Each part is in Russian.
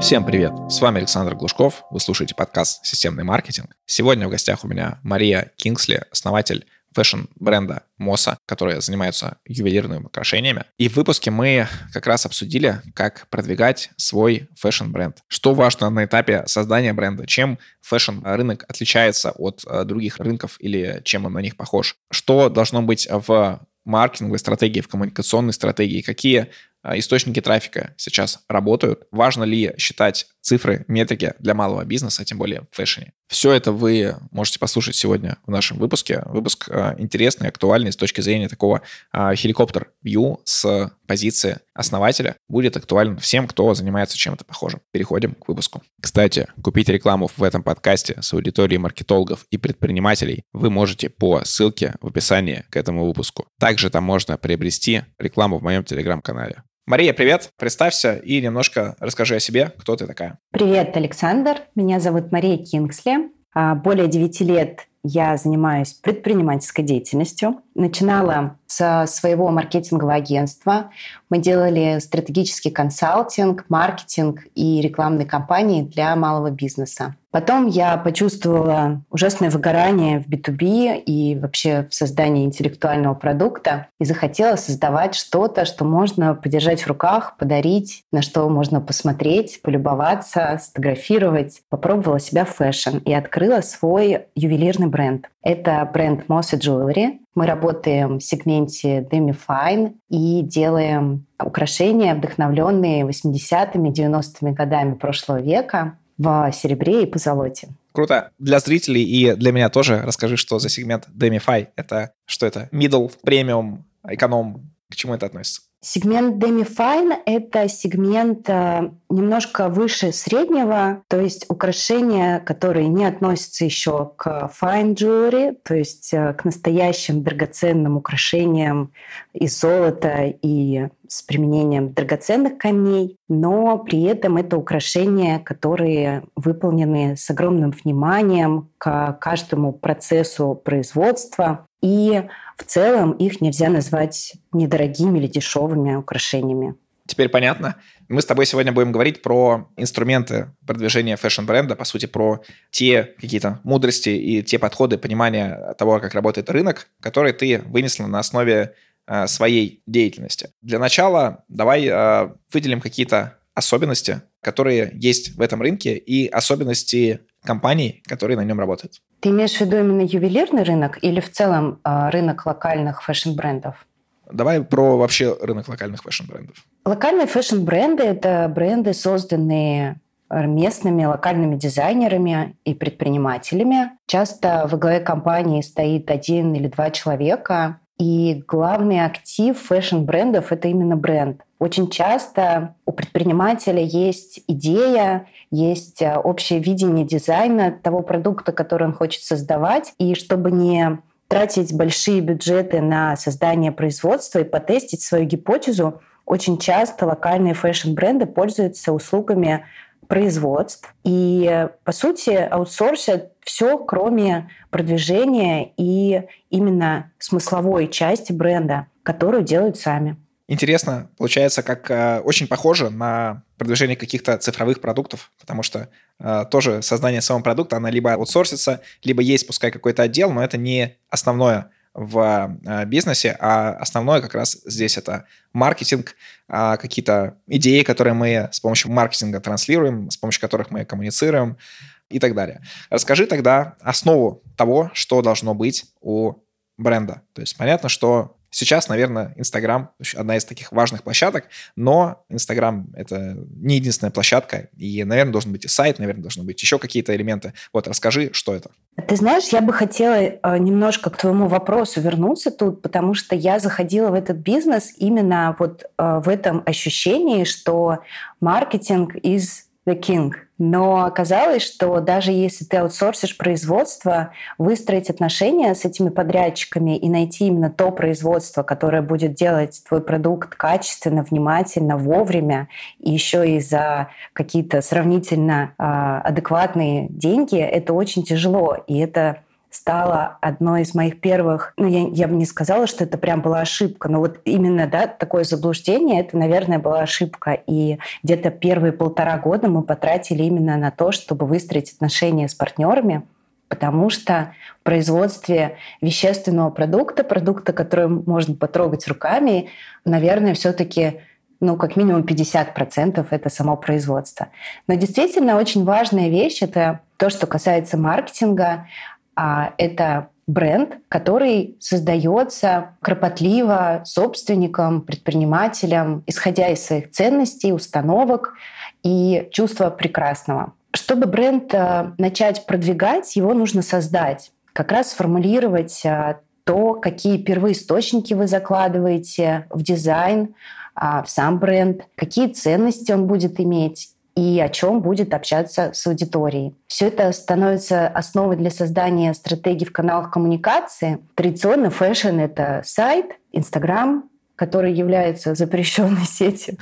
Всем привет! С вами Александр Глушков. Вы слушаете подкаст «Системный маркетинг». Сегодня в гостях у меня Мария Кингсли, основатель фэшн-бренда Моса, который занимается ювелирными украшениями. И в выпуске мы как раз обсудили, как продвигать свой фэшн-бренд. Что важно на этапе создания бренда, чем фэшн-рынок отличается от э, других рынков или чем он на них похож. Что должно быть в маркетинговой стратегии, в коммуникационной стратегии, какие источники трафика сейчас работают, важно ли считать цифры, метрики для малого бизнеса, тем более в фэшне. Все это вы можете послушать сегодня в нашем выпуске. Выпуск э, интересный, актуальный с точки зрения такого хеликоптер-вью с позиции основателя. Будет актуален всем, кто занимается чем-то похожим. Переходим к выпуску. Кстати, купить рекламу в этом подкасте с аудиторией маркетологов и предпринимателей вы можете по ссылке в описании к этому выпуску. Также там можно приобрести рекламу в моем телеграм-канале. Мария, привет. Представься и немножко расскажи о себе, кто ты такая. Привет, Александр. Меня зовут Мария Кингсли. А, более 9 лет я занимаюсь предпринимательской деятельностью. Начинала со своего маркетингового агентства. Мы делали стратегический консалтинг, маркетинг и рекламные кампании для малого бизнеса. Потом я почувствовала ужасное выгорание в B2B и вообще в создании интеллектуального продукта и захотела создавать что-то, что можно подержать в руках, подарить, на что можно посмотреть, полюбоваться, сфотографировать. Попробовала себя в фэшн и открыла свой ювелирный бренд. Это бренд Mossy Jewelry. Мы работаем в сегменте Demi Fine и делаем украшения, вдохновленные 80-ми, 90-ми годами прошлого века в серебре и позолоте. Круто. Для зрителей и для меня тоже расскажи, что за сегмент Demify. Это что это? Middle, премиум, эконом? К чему это относится? Сегмент Demi-Fine – это сегмент э, немножко выше среднего, то есть украшения, которые не относятся еще к fine jewelry, то есть э, к настоящим драгоценным украшениям из золота и с применением драгоценных камней, но при этом это украшения, которые выполнены с огромным вниманием к каждому процессу производства и в целом их нельзя назвать недорогими или дешевыми украшениями. Теперь понятно. Мы с тобой сегодня будем говорить про инструменты продвижения фэшн-бренда, по сути, про те какие-то мудрости и те подходы, понимания того, как работает рынок, которые ты вынесла на основе своей деятельности. Для начала давай э, выделим какие-то особенности, которые есть в этом рынке, и особенности компаний, которые на нем работают. Ты имеешь в виду именно ювелирный рынок или в целом э, рынок локальных фэшн-брендов? Давай про вообще рынок локальных фэшн-брендов. Локальные фэшн-бренды – это бренды, созданные местными локальными дизайнерами и предпринимателями. Часто во главе компании стоит один или два человека, и главный актив фэшн-брендов – это именно бренд. Очень часто у предпринимателя есть идея, есть э, общее видение дизайна того продукта, который он хочет создавать. И чтобы не тратить большие бюджеты на создание производства и потестить свою гипотезу, очень часто локальные фэшн-бренды пользуются услугами производств и, по сути, аутсорсят все, кроме продвижения и именно смысловой части бренда, которую делают сами. Интересно, получается, как э, очень похоже на продвижение каких-то цифровых продуктов, потому что э, тоже создание самого продукта, она либо аутсорсится, либо есть, пускай какой-то отдел, но это не основное в э, бизнесе, а основное как раз здесь это маркетинг, э, какие-то идеи, которые мы с помощью маркетинга транслируем, с помощью которых мы коммуницируем и так далее. Расскажи тогда основу того, что должно быть у бренда. То есть понятно, что Сейчас, наверное, Инстаграм одна из таких важных площадок, но Инстаграм — это не единственная площадка, и, наверное, должен быть и сайт, наверное, должны быть еще какие-то элементы. Вот, расскажи, что это. Ты знаешь, я бы хотела э, немножко к твоему вопросу вернуться тут, потому что я заходила в этот бизнес именно вот э, в этом ощущении, что маркетинг из the king. Но оказалось, что даже если ты аутсорсишь производство, выстроить отношения с этими подрядчиками и найти именно то производство, которое будет делать твой продукт качественно, внимательно, вовремя, и еще и за какие-то сравнительно э, адекватные деньги, это очень тяжело. И это стало одной из моих первых, ну, я, я бы не сказала, что это прям была ошибка, но вот именно, да, такое заблуждение, это, наверное, была ошибка. И где-то первые полтора года мы потратили именно на то, чтобы выстроить отношения с партнерами, потому что в производстве вещественного продукта, продукта, который можно потрогать руками, наверное, все-таки ну, как минимум 50% это само производство. Но действительно очень важная вещь — это то, что касается маркетинга, а это бренд, который создается кропотливо собственником, предпринимателем, исходя из своих ценностей, установок и чувства прекрасного. Чтобы бренд э, начать продвигать, его нужно создать, как раз сформулировать э, то, какие первоисточники вы закладываете в дизайн, а, в сам бренд, какие ценности он будет иметь и о чем будет общаться с аудиторией. Все это становится основой для создания стратегий в каналах коммуникации. Традиционно фэшн — это сайт, Инстаграм, который является запрещенной сетью,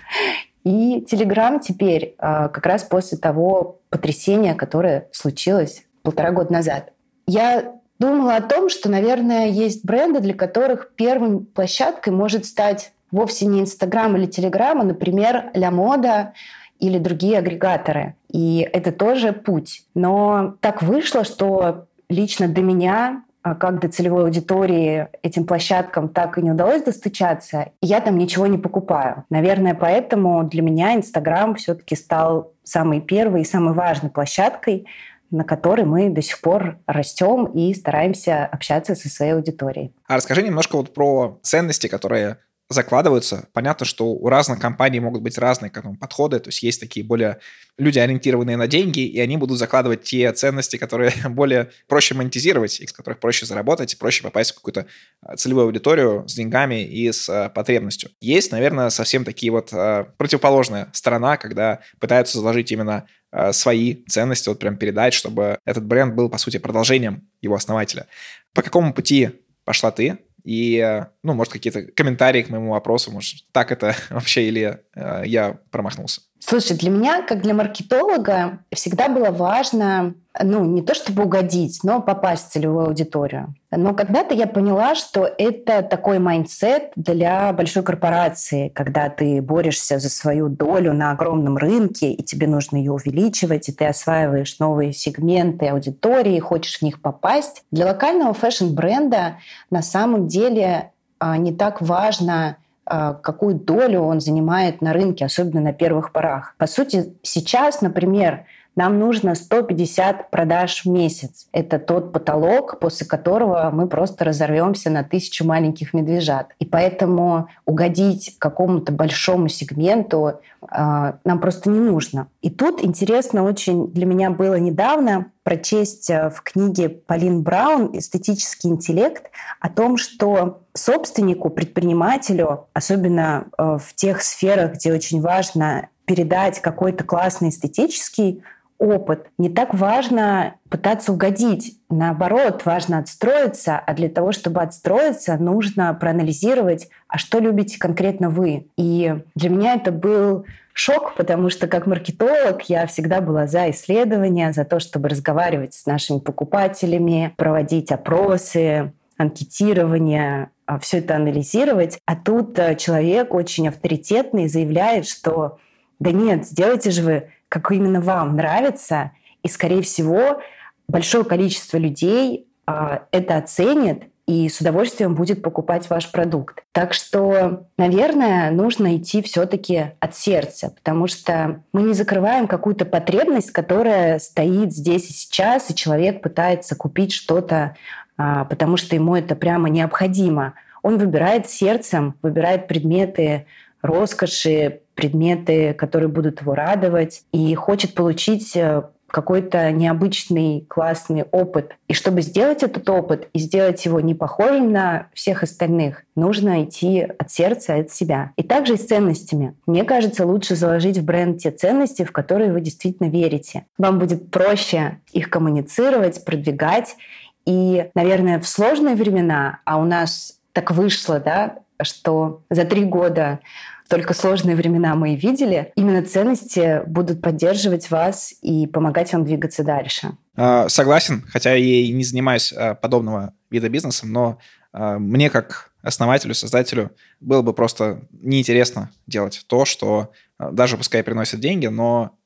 и Телеграм теперь, а, как раз после того потрясения, которое случилось полтора года назад. Я думала о том, что, наверное, есть бренды, для которых первой площадкой может стать вовсе не Инстаграм или Телеграм, а, например, Ля Мода или другие агрегаторы. И это тоже путь. Но так вышло, что лично до меня а, как до целевой аудитории этим площадкам так и не удалось достучаться, и я там ничего не покупаю. Наверное, поэтому для меня Инстаграм все-таки стал самой первой и самой важной площадкой, на которой мы до сих пор растем и стараемся общаться со своей аудиторией. А расскажи немножко вот про ценности, которые закладываются. Понятно, что у разных компаний могут быть разные к этому подходы, то есть есть такие более люди, ориентированные на деньги, и они будут закладывать те ценности, которые более проще монетизировать, из которых проще заработать, проще попасть в какую-то а, целевую аудиторию с деньгами и с а, потребностью. Есть, наверное, совсем такие вот а, противоположная сторона, когда пытаются заложить именно свои ценности, вот прям передать, чтобы этот бренд был, по сути, продолжением его основателя. По какому пути пошла ты? И, ну, может, какие-то комментарии к моему вопросу, может, так это вообще или э, я промахнулся. Слушай, для меня, как для маркетолога, всегда было важно, ну, не то чтобы угодить, но попасть в целевую аудиторию. Но когда-то я поняла, что это такой майндсет для большой корпорации, когда ты борешься за свою долю на огромном рынке, и тебе нужно ее увеличивать, и ты осваиваешь новые сегменты аудитории, хочешь в них попасть. Для локального фэшн-бренда на самом деле а, не так важно какую долю он занимает на рынке, особенно на первых порах. По сути, сейчас, например, нам нужно 150 продаж в месяц. Это тот потолок, после которого мы просто разорвемся на тысячу маленьких медвежат. И поэтому угодить какому-то большому сегменту э, нам просто не нужно. И тут интересно очень для меня было недавно прочесть э, в книге Полин Браун «Эстетический интеллект» о том, что собственнику, предпринимателю, особенно э, в тех сферах, где очень важно передать какой-то классный эстетический опыт. Не так важно пытаться угодить. Наоборот, важно отстроиться, а для того, чтобы отстроиться, нужно проанализировать, а что любите конкретно вы. И для меня это был шок, потому что как маркетолог я всегда была за исследования, за то, чтобы разговаривать с нашими покупателями, проводить опросы, анкетирование, а, все это анализировать. А тут э, человек очень авторитетный заявляет, что да нет, сделайте же вы как именно вам нравится, и, скорее всего, большое количество людей а, это оценит и с удовольствием будет покупать ваш продукт. Так что, наверное, нужно идти все-таки от сердца, потому что мы не закрываем какую-то потребность, которая стоит здесь и сейчас, и человек пытается купить что-то, а, потому что ему это прямо необходимо. Он выбирает сердцем, выбирает предметы роскоши, предметы, которые будут его радовать, и хочет получить э, какой-то необычный, классный опыт. И чтобы сделать этот опыт и сделать его не похожим на всех остальных, нужно идти от сердца, от себя. И также и с ценностями. Мне кажется, лучше заложить в бренд те ценности, в которые вы действительно верите. Вам будет проще их коммуницировать, продвигать. И, наверное, в сложные времена, а у нас так вышло, да, что за три года только сложные времена мы и видели. Именно ценности будут поддерживать вас и помогать вам двигаться дальше. А, согласен, хотя я и не занимаюсь а, подобного вида бизнесом, но а, мне как основателю, создателю было бы просто неинтересно делать то, что даже пускай приносит деньги, но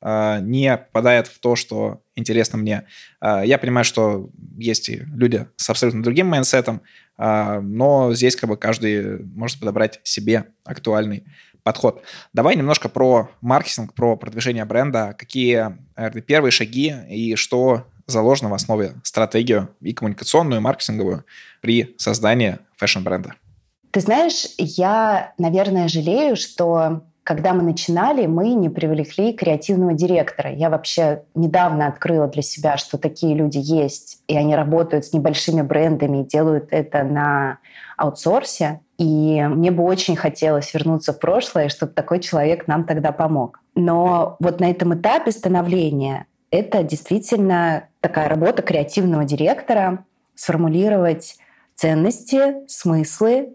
не попадает в то, что интересно мне. Я понимаю, что есть и люди с абсолютно другим майндсетом, но здесь как бы каждый может подобрать себе актуальный подход. Давай немножко про маркетинг, про продвижение бренда. Какие наверное, первые шаги и что заложено в основе стратегию и коммуникационную, и маркетинговую при создании фэшн-бренда? Ты знаешь, я, наверное, жалею, что когда мы начинали, мы не привлекли креативного директора. Я вообще недавно открыла для себя, что такие люди есть, и они работают с небольшими брендами и делают это на аутсорсе. И мне бы очень хотелось вернуться в прошлое, чтобы такой человек нам тогда помог. Но вот на этом этапе становления это действительно такая работа креативного директора сформулировать ценности, смыслы,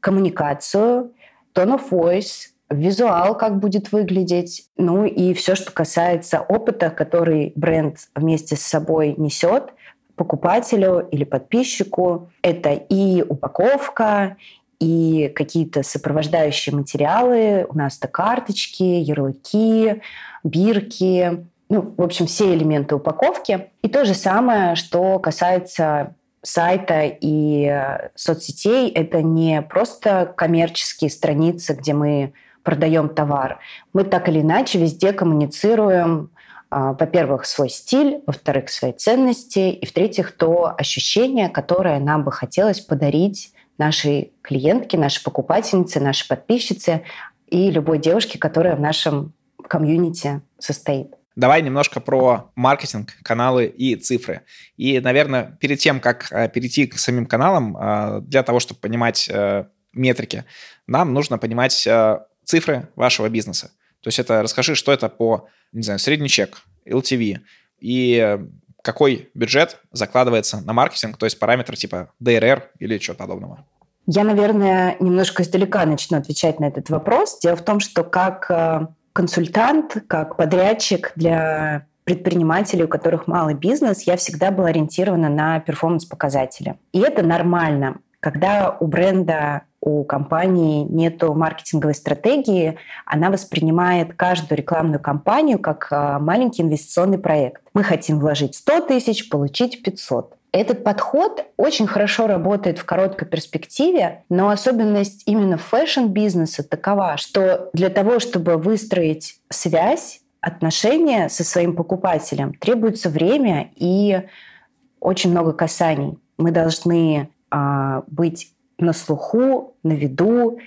коммуникацию, tone of voice, визуал, как будет выглядеть, ну и все, что касается опыта, который бренд вместе с собой несет покупателю или подписчику. Это и упаковка, и какие-то сопровождающие материалы. У нас это карточки, ярлыки, бирки, ну, в общем, все элементы упаковки. И то же самое, что касается сайта и э, соцсетей, это не просто коммерческие страницы, где мы продаем товар. Мы так или иначе везде коммуницируем, во-первых, свой стиль, во-вторых, свои ценности, и в-третьих, то ощущение, которое нам бы хотелось подарить нашей клиентке, нашей покупательнице, нашей подписчице и любой девушке, которая в нашем комьюнити состоит. Давай немножко про маркетинг, каналы и цифры. И, наверное, перед тем, как э, перейти к самим каналам, э, для того, чтобы понимать э, метрики, нам нужно понимать цифры вашего бизнеса. То есть это расскажи, что это по, не знаю, средний чек, LTV и какой бюджет закладывается на маркетинг, то есть параметры типа DRR или чего подобного. Я, наверное, немножко издалека начну отвечать на этот вопрос. Дело в том, что как э, консультант, как подрядчик для предпринимателей, у которых малый бизнес, я всегда была ориентирована на перформанс-показатели. И это нормально. Когда у бренда у компании нет маркетинговой стратегии, она воспринимает каждую рекламную кампанию как а, маленький инвестиционный проект. Мы хотим вложить 100 тысяч, получить 500. Этот подход очень хорошо работает в короткой перспективе, но особенность именно фэшн-бизнеса такова, что для того, чтобы выстроить связь, отношения со своим покупателем, требуется время и очень много касаний. Мы должны а, быть на слуху, на виду,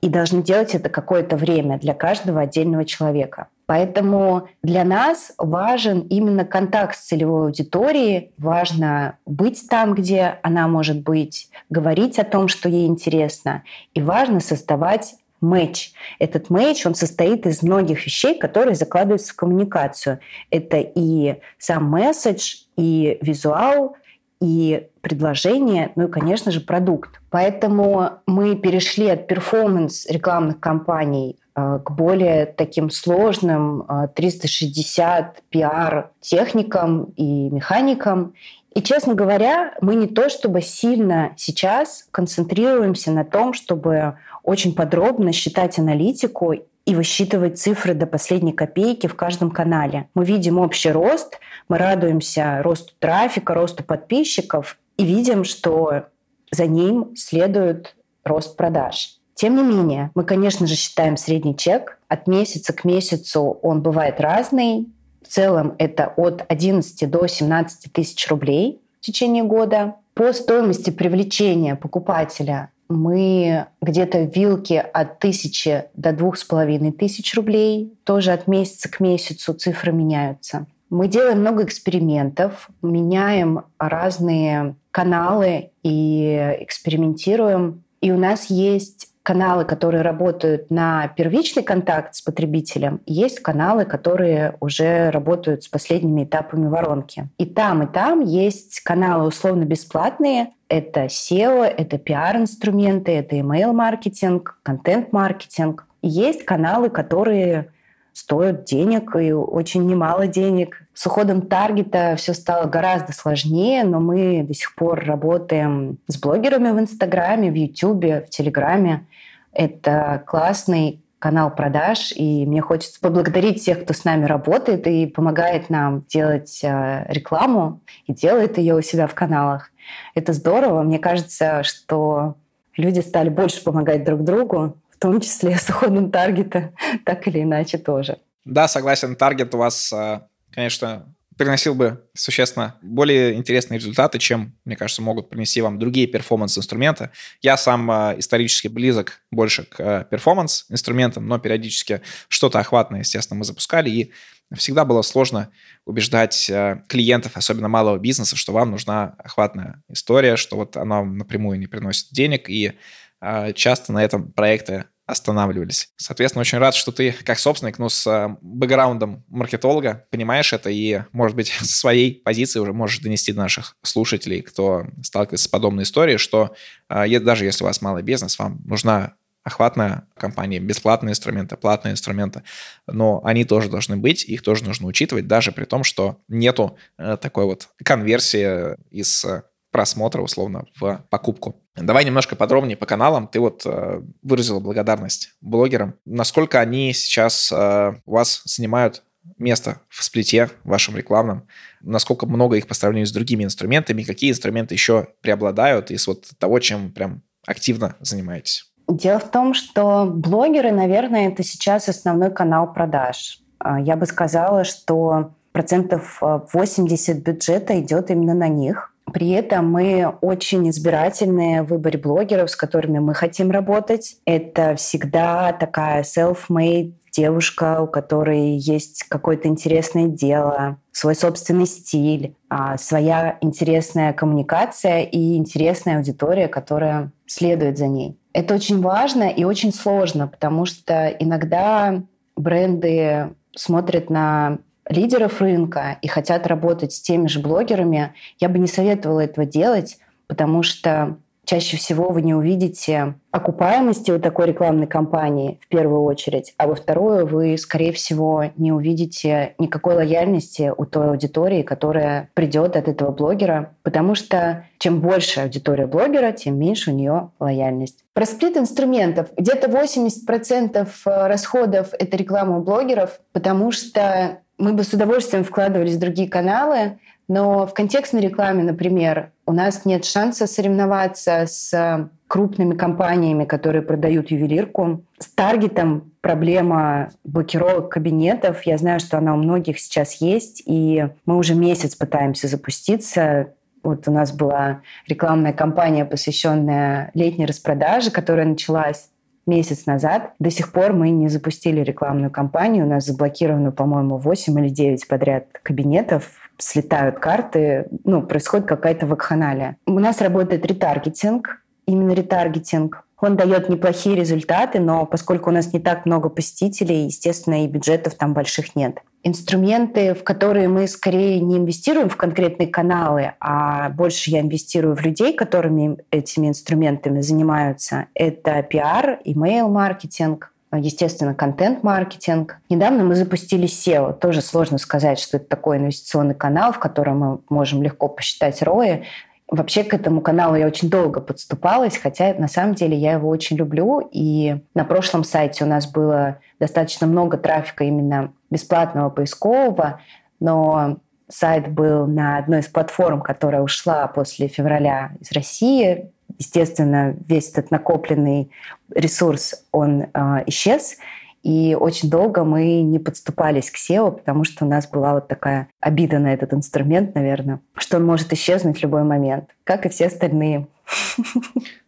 и должны делать это какое-то время для каждого отдельного человека. Поэтому для нас важен именно контакт с целевой аудиторией, важно быть там, где она может быть, говорить о том, что ей интересно, и важно создавать матч. Этот матч, он состоит из многих вещей, которые закладываются в коммуникацию. Это и сам месседж, и визуал, и предложение, ну и, конечно же, продукт. Поэтому мы перешли от перформанс рекламных кампаний э, к более таким сложным 360 э, пиар-техникам и механикам. И, честно говоря, мы не то чтобы сильно сейчас концентрируемся на том, чтобы очень подробно считать аналитику и высчитывать цифры до последней копейки в каждом канале. Мы видим общий рост, мы радуемся росту трафика, росту подписчиков и видим, что за ним следует рост продаж. Тем не менее, мы, конечно же, считаем средний чек. От месяца к месяцу он бывает разный. В целом это от 11 до 17 тысяч рублей в течение года. По стоимости привлечения покупателя мы где-то в вилке от тысячи до двух с половиной тысяч рублей. Тоже от месяца к месяцу цифры меняются. Мы делаем много экспериментов, меняем разные каналы и экспериментируем. И у нас есть каналы, которые работают на первичный контакт с потребителем, есть каналы, которые уже работают с последними этапами воронки. И там, и там есть каналы условно бесплатные. Это SEO, это пиар-инструменты, это email-маркетинг, контент-маркетинг. Есть каналы, которые стоят денег и очень немало денег. С уходом таргета все стало гораздо сложнее, но мы до сих пор работаем с блогерами в Инстаграме, в Ютубе, в Телеграме. Это классный канал продаж, и мне хочется поблагодарить тех, кто с нами работает и помогает нам делать э, рекламу и делает ее у себя в каналах. Это здорово. Мне кажется, что люди стали больше помогать друг другу, в том числе с уходом таргета, так или иначе тоже. Да, согласен. Таргет у вас, э, конечно, приносил бы существенно более интересные результаты, чем, мне кажется, могут принести вам другие перформанс-инструменты. Я сам э, исторически близок больше к э, перформанс-инструментам, но периодически что-то охватное, естественно, мы запускали, и всегда было сложно убеждать э, клиентов, особенно малого бизнеса, что вам нужна охватная история, что вот она напрямую не приносит денег, и часто на этом проекты останавливались. Соответственно, очень рад, что ты как собственник, ну, с э, бэкграундом маркетолога понимаешь это и, может быть, со своей позиции уже можешь донести до наших слушателей, кто сталкивается с подобной историей, что э, даже если у вас малый бизнес, вам нужна охватная компания, бесплатные инструменты, платные инструменты, но они тоже должны быть, их тоже нужно учитывать, даже при том, что нету э, такой вот конверсии из просмотра, условно, в покупку. Давай немножко подробнее по каналам. Ты вот э, выразила благодарность блогерам. Насколько они сейчас э, вас занимают место в сплите вашем рекламном? Насколько много их по сравнению с другими инструментами? Какие инструменты еще преобладают из вот того, чем прям активно занимаетесь? Дело в том, что блогеры, наверное, это сейчас основной канал продаж. А, я бы сказала, что процентов 80 э, бюджета идет именно на них. При этом мы очень избирательные в выборе блогеров, с которыми мы хотим работать. Это всегда такая self-made девушка, у которой есть какое-то интересное дело, свой собственный стиль, а, своя интересная коммуникация и интересная аудитория, которая следует за ней. Это очень важно и очень сложно, потому что иногда бренды смотрят на лидеров рынка и хотят работать с теми же блогерами, я бы не советовала этого делать, потому что чаще всего вы не увидите окупаемости у такой рекламной кампании в первую очередь, а во вторую вы, скорее всего, не увидите никакой лояльности у той аудитории, которая придет от этого блогера, потому что чем больше аудитория блогера, тем меньше у нее лояльность. Про сплит инструментов. Где-то 80% расходов — это реклама у блогеров, потому что мы бы с удовольствием вкладывались в другие каналы, но в контекстной рекламе, например, у нас нет шанса соревноваться с крупными компаниями, которые продают ювелирку. С таргетом проблема блокировок кабинетов. Я знаю, что она у многих сейчас есть, и мы уже месяц пытаемся запуститься. Вот у нас была рекламная кампания, посвященная летней распродаже, которая началась месяц назад. До сих пор мы не запустили рекламную кампанию. У нас заблокировано, по-моему, 8 или 9 подряд кабинетов. Слетают карты. Ну, происходит какая-то вакханалия. У нас работает ретаргетинг. Именно ретаргетинг. Он дает неплохие результаты, но поскольку у нас не так много посетителей, естественно, и бюджетов там больших нет инструменты, в которые мы скорее не инвестируем в конкретные каналы, а больше я инвестирую в людей, которыми этими инструментами занимаются. Это пиар, имейл-маркетинг, естественно, контент-маркетинг. Недавно мы запустили SEO. Тоже сложно сказать, что это такой инвестиционный канал, в котором мы можем легко посчитать рои. Вообще к этому каналу я очень долго подступалась, хотя на самом деле я его очень люблю. И на прошлом сайте у нас было достаточно много трафика именно бесплатного поискового, но сайт был на одной из платформ, которая ушла после февраля из России. Естественно, весь этот накопленный ресурс, он э, исчез. И очень долго мы не подступались к SEO, потому что у нас была вот такая обида на этот инструмент, наверное, что он может исчезнуть в любой момент, как и все остальные.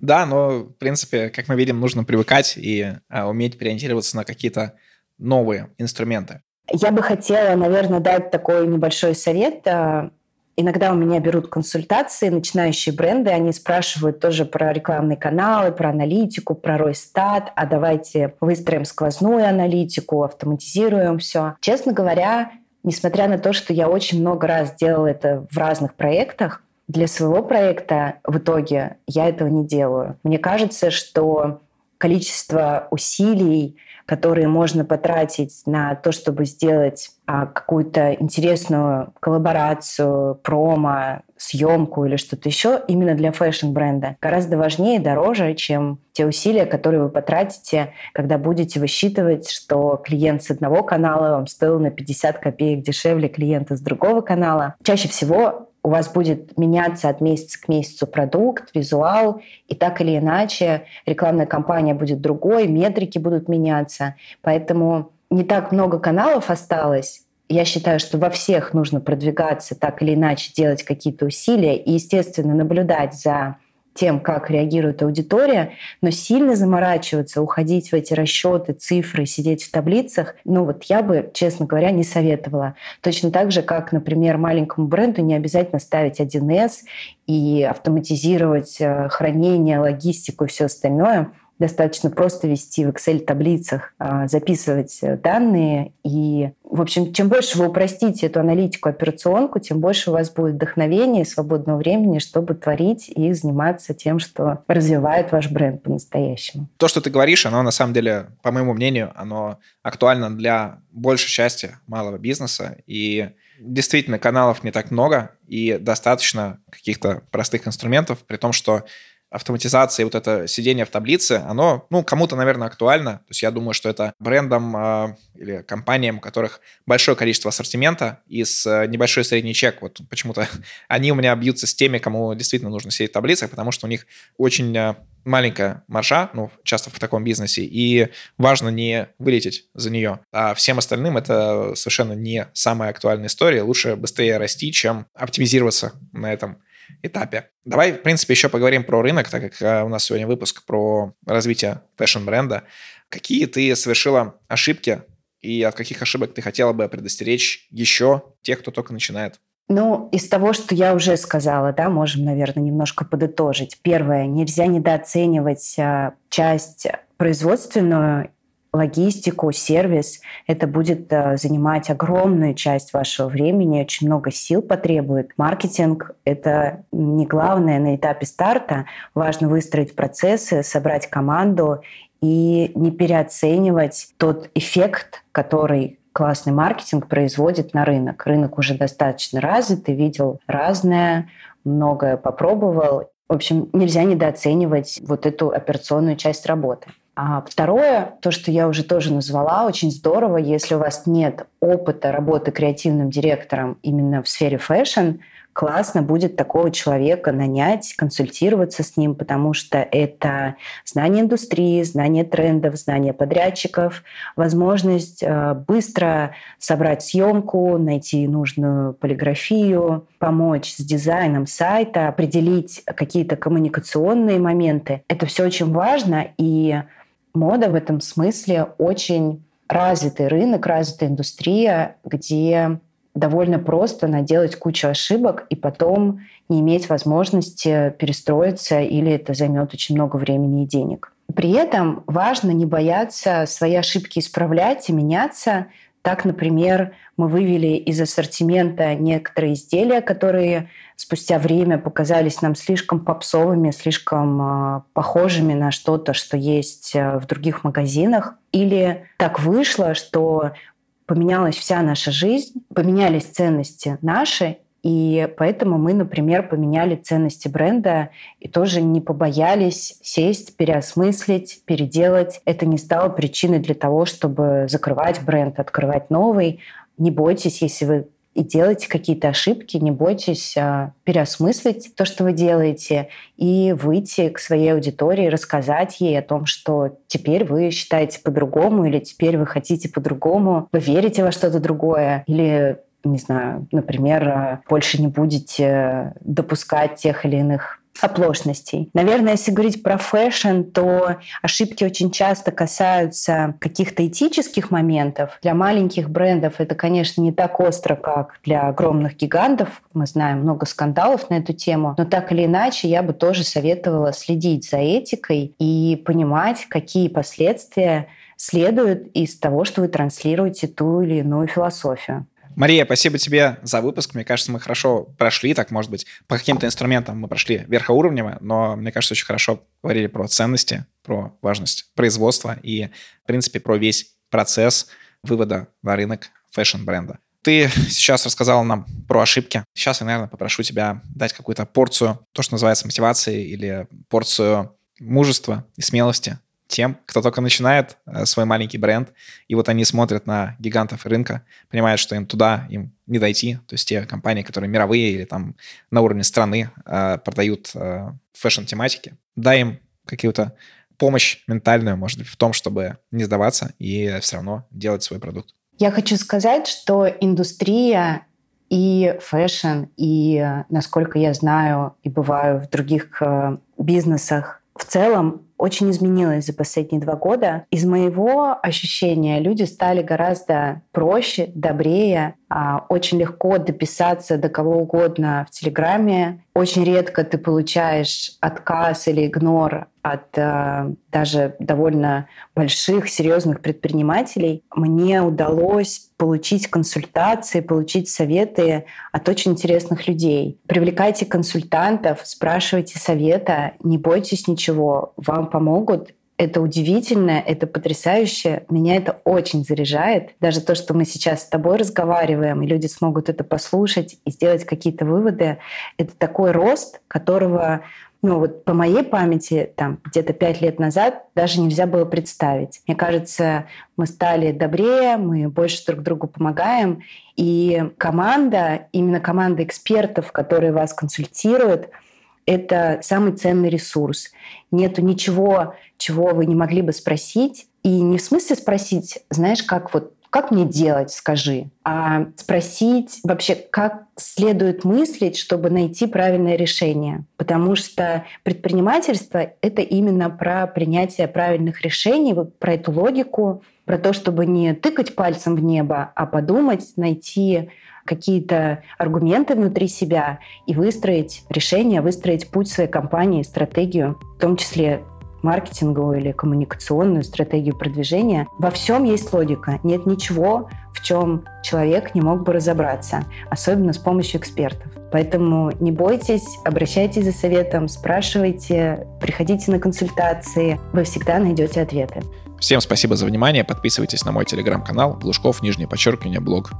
Да, но, в принципе, как мы видим, нужно привыкать и а, уметь переориентироваться на какие-то новые инструменты. Я бы хотела, наверное, дать такой небольшой совет а, Иногда у меня берут консультации начинающие бренды, они спрашивают тоже про рекламные каналы, про аналитику, про Ройстат, а давайте выстроим сквозную аналитику, автоматизируем все. Честно говоря, несмотря на то, что я очень много раз делала это в разных проектах, для своего проекта в итоге я этого не делаю. Мне кажется, что количество усилий, которые можно потратить на то, чтобы сделать а, какую-то интересную коллаборацию, промо, съемку или что-то еще именно для фэшн-бренда гораздо важнее и дороже, чем те усилия, которые вы потратите, когда будете высчитывать, что клиент с одного канала вам стоил на 50 копеек дешевле клиента с другого канала. Чаще всего у вас будет меняться от месяца к месяцу продукт, визуал, и так или иначе рекламная кампания будет другой, метрики будут меняться. Поэтому не так много каналов осталось. Я считаю, что во всех нужно продвигаться, так или иначе делать какие-то усилия и, естественно, наблюдать за тем, как реагирует аудитория, но сильно заморачиваться, уходить в эти расчеты, цифры, сидеть в таблицах, ну вот я бы, честно говоря, не советовала. Точно так же, как, например, маленькому бренду не обязательно ставить 1С и автоматизировать э, хранение, логистику и все остальное – достаточно просто вести в Excel-таблицах, а, записывать э, данные. И, в общем, чем больше вы упростите эту аналитику, операционку, тем больше у вас будет вдохновения и свободного времени, чтобы творить и заниматься тем, что развивает ваш бренд по-настоящему. То, что ты говоришь, оно на самом деле, по моему мнению, оно актуально для большей части малого бизнеса. И действительно, каналов не так много, и достаточно каких-то простых инструментов, при том, что автоматизация вот это сидение в таблице, оно, ну, кому-то, наверное, актуально. То есть я думаю, что это брендам э, или компаниям, у которых большое количество ассортимента и с э, небольшой средний чек, вот почему-то они у меня бьются с теми, кому действительно нужно сидеть в таблицах, потому что у них очень э, маленькая маржа, ну, часто в таком бизнесе, и важно не вылететь за нее. А всем остальным это совершенно не самая актуальная история. Лучше быстрее расти, чем оптимизироваться на этом этапе. Давай, в принципе, еще поговорим про рынок, так как э, у нас сегодня выпуск про развитие фэшн-бренда. Какие ты совершила ошибки и от каких ошибок ты хотела бы предостеречь еще тех, кто только начинает? Ну, из того, что я уже сказала, да, можем, наверное, немножко подытожить. Первое, нельзя недооценивать э, часть производственную логистику, сервис. Это будет э, занимать огромную часть вашего времени, очень много сил потребует. Маркетинг — это не главное на этапе старта. Важно выстроить процессы, собрать команду и не переоценивать тот эффект, который классный маркетинг производит на рынок. Рынок уже достаточно развит, ты видел разное, многое попробовал. В общем, нельзя недооценивать вот эту операционную часть работы. А второе, то, что я уже тоже назвала, очень здорово, если у вас нет опыта работы креативным директором именно в сфере фэшн, классно будет такого человека нанять, консультироваться с ним, потому что это знание индустрии, знание трендов, знание подрядчиков, возможность э, быстро собрать съемку, найти нужную полиграфию, помочь с дизайном сайта, определить какие-то коммуникационные моменты. Это все очень важно, и мода в этом смысле очень развитый рынок, развитая индустрия, где довольно просто наделать кучу ошибок и потом не иметь возможности перестроиться или это займет очень много времени и денег. При этом важно не бояться свои ошибки исправлять и меняться, так, например, мы вывели из ассортимента некоторые изделия, которые спустя время показались нам слишком попсовыми, слишком э, похожими на что-то, что есть э, в других магазинах. Или так вышло, что поменялась вся наша жизнь, поменялись ценности наши, и поэтому мы, например, поменяли ценности бренда и тоже не побоялись сесть, переосмыслить, переделать. Это не стало причиной для того, чтобы закрывать бренд, открывать новый. Не бойтесь, если вы и делаете какие-то ошибки, не бойтесь а, переосмыслить то, что вы делаете, и выйти к своей аудитории, рассказать ей о том, что теперь вы считаете по-другому, или теперь вы хотите по-другому, вы верите во что-то другое, или не знаю, например, а, больше не будете допускать тех или иных оплошностей. Наверное, если говорить про фэшн, то ошибки очень часто касаются каких-то этических моментов. Для маленьких брендов это, конечно, не так остро, как для огромных гигантов. Мы знаем много скандалов на эту тему. Но так или иначе, я бы тоже советовала следить за этикой и понимать, какие последствия следуют из того, что вы транслируете ту или иную философию. Мария, спасибо тебе за выпуск. Мне кажется, мы хорошо прошли, так, может быть, по каким-то инструментам мы прошли верхоуровнево, но мне кажется, очень хорошо говорили про ценности про важность производства и, в принципе, про весь процесс вывода на рынок фэшн-бренда. Ты сейчас рассказал нам про ошибки. Сейчас я, наверное, попрошу тебя дать какую-то порцию, то, что называется мотивацией, или порцию мужества и смелости тем, кто только начинает э, свой маленький бренд, и вот они смотрят на гигантов рынка, понимают, что им туда им не дойти, то есть те компании, которые мировые или там на уровне страны э, продают э, фэшн-тематики, дай им какую-то помощь ментальную, может быть, в том, чтобы не сдаваться и все равно делать свой продукт. Я хочу сказать, что индустрия и фэшн, и, насколько я знаю и бываю в других бизнесах, в целом очень изменилась за последние два года. Из моего ощущения люди стали гораздо проще, добрее, а, очень легко дописаться до кого угодно в Телеграме. Очень редко ты получаешь отказ или игнор от э, даже довольно больших, серьезных предпринимателей. Мне удалось получить консультации, получить советы от очень интересных людей. Привлекайте консультантов, спрашивайте совета, не бойтесь ничего, вам помогут это удивительно, это потрясающе. Меня это очень заряжает. Даже то, что мы сейчас с тобой разговариваем, и люди смогут это послушать и сделать какие-то выводы, это такой рост, которого ну вот по моей памяти, там где-то пять лет назад даже нельзя было представить. Мне кажется, мы стали добрее, мы больше друг другу помогаем, и команда, именно команда экспертов, которые вас консультируют, это самый ценный ресурс. Нету ничего, чего вы не могли бы спросить. И не в смысле спросить, знаешь, как вот как мне делать, скажи, а спросить вообще, как следует мыслить, чтобы найти правильное решение. Потому что предпринимательство — это именно про принятие правильных решений, про эту логику, про то, чтобы не тыкать пальцем в небо, а подумать, найти какие-то аргументы внутри себя и выстроить решение, выстроить путь своей компании, стратегию, в том числе маркетинговую или коммуникационную стратегию продвижения. Во всем есть логика. Нет ничего, в чем человек не мог бы разобраться, особенно с помощью экспертов. Поэтому не бойтесь, обращайтесь за советом, спрашивайте, приходите на консультации. Вы всегда найдете ответы. Всем спасибо за внимание. Подписывайтесь на мой телеграм-канал Глушков, нижнее подчеркивание, блог.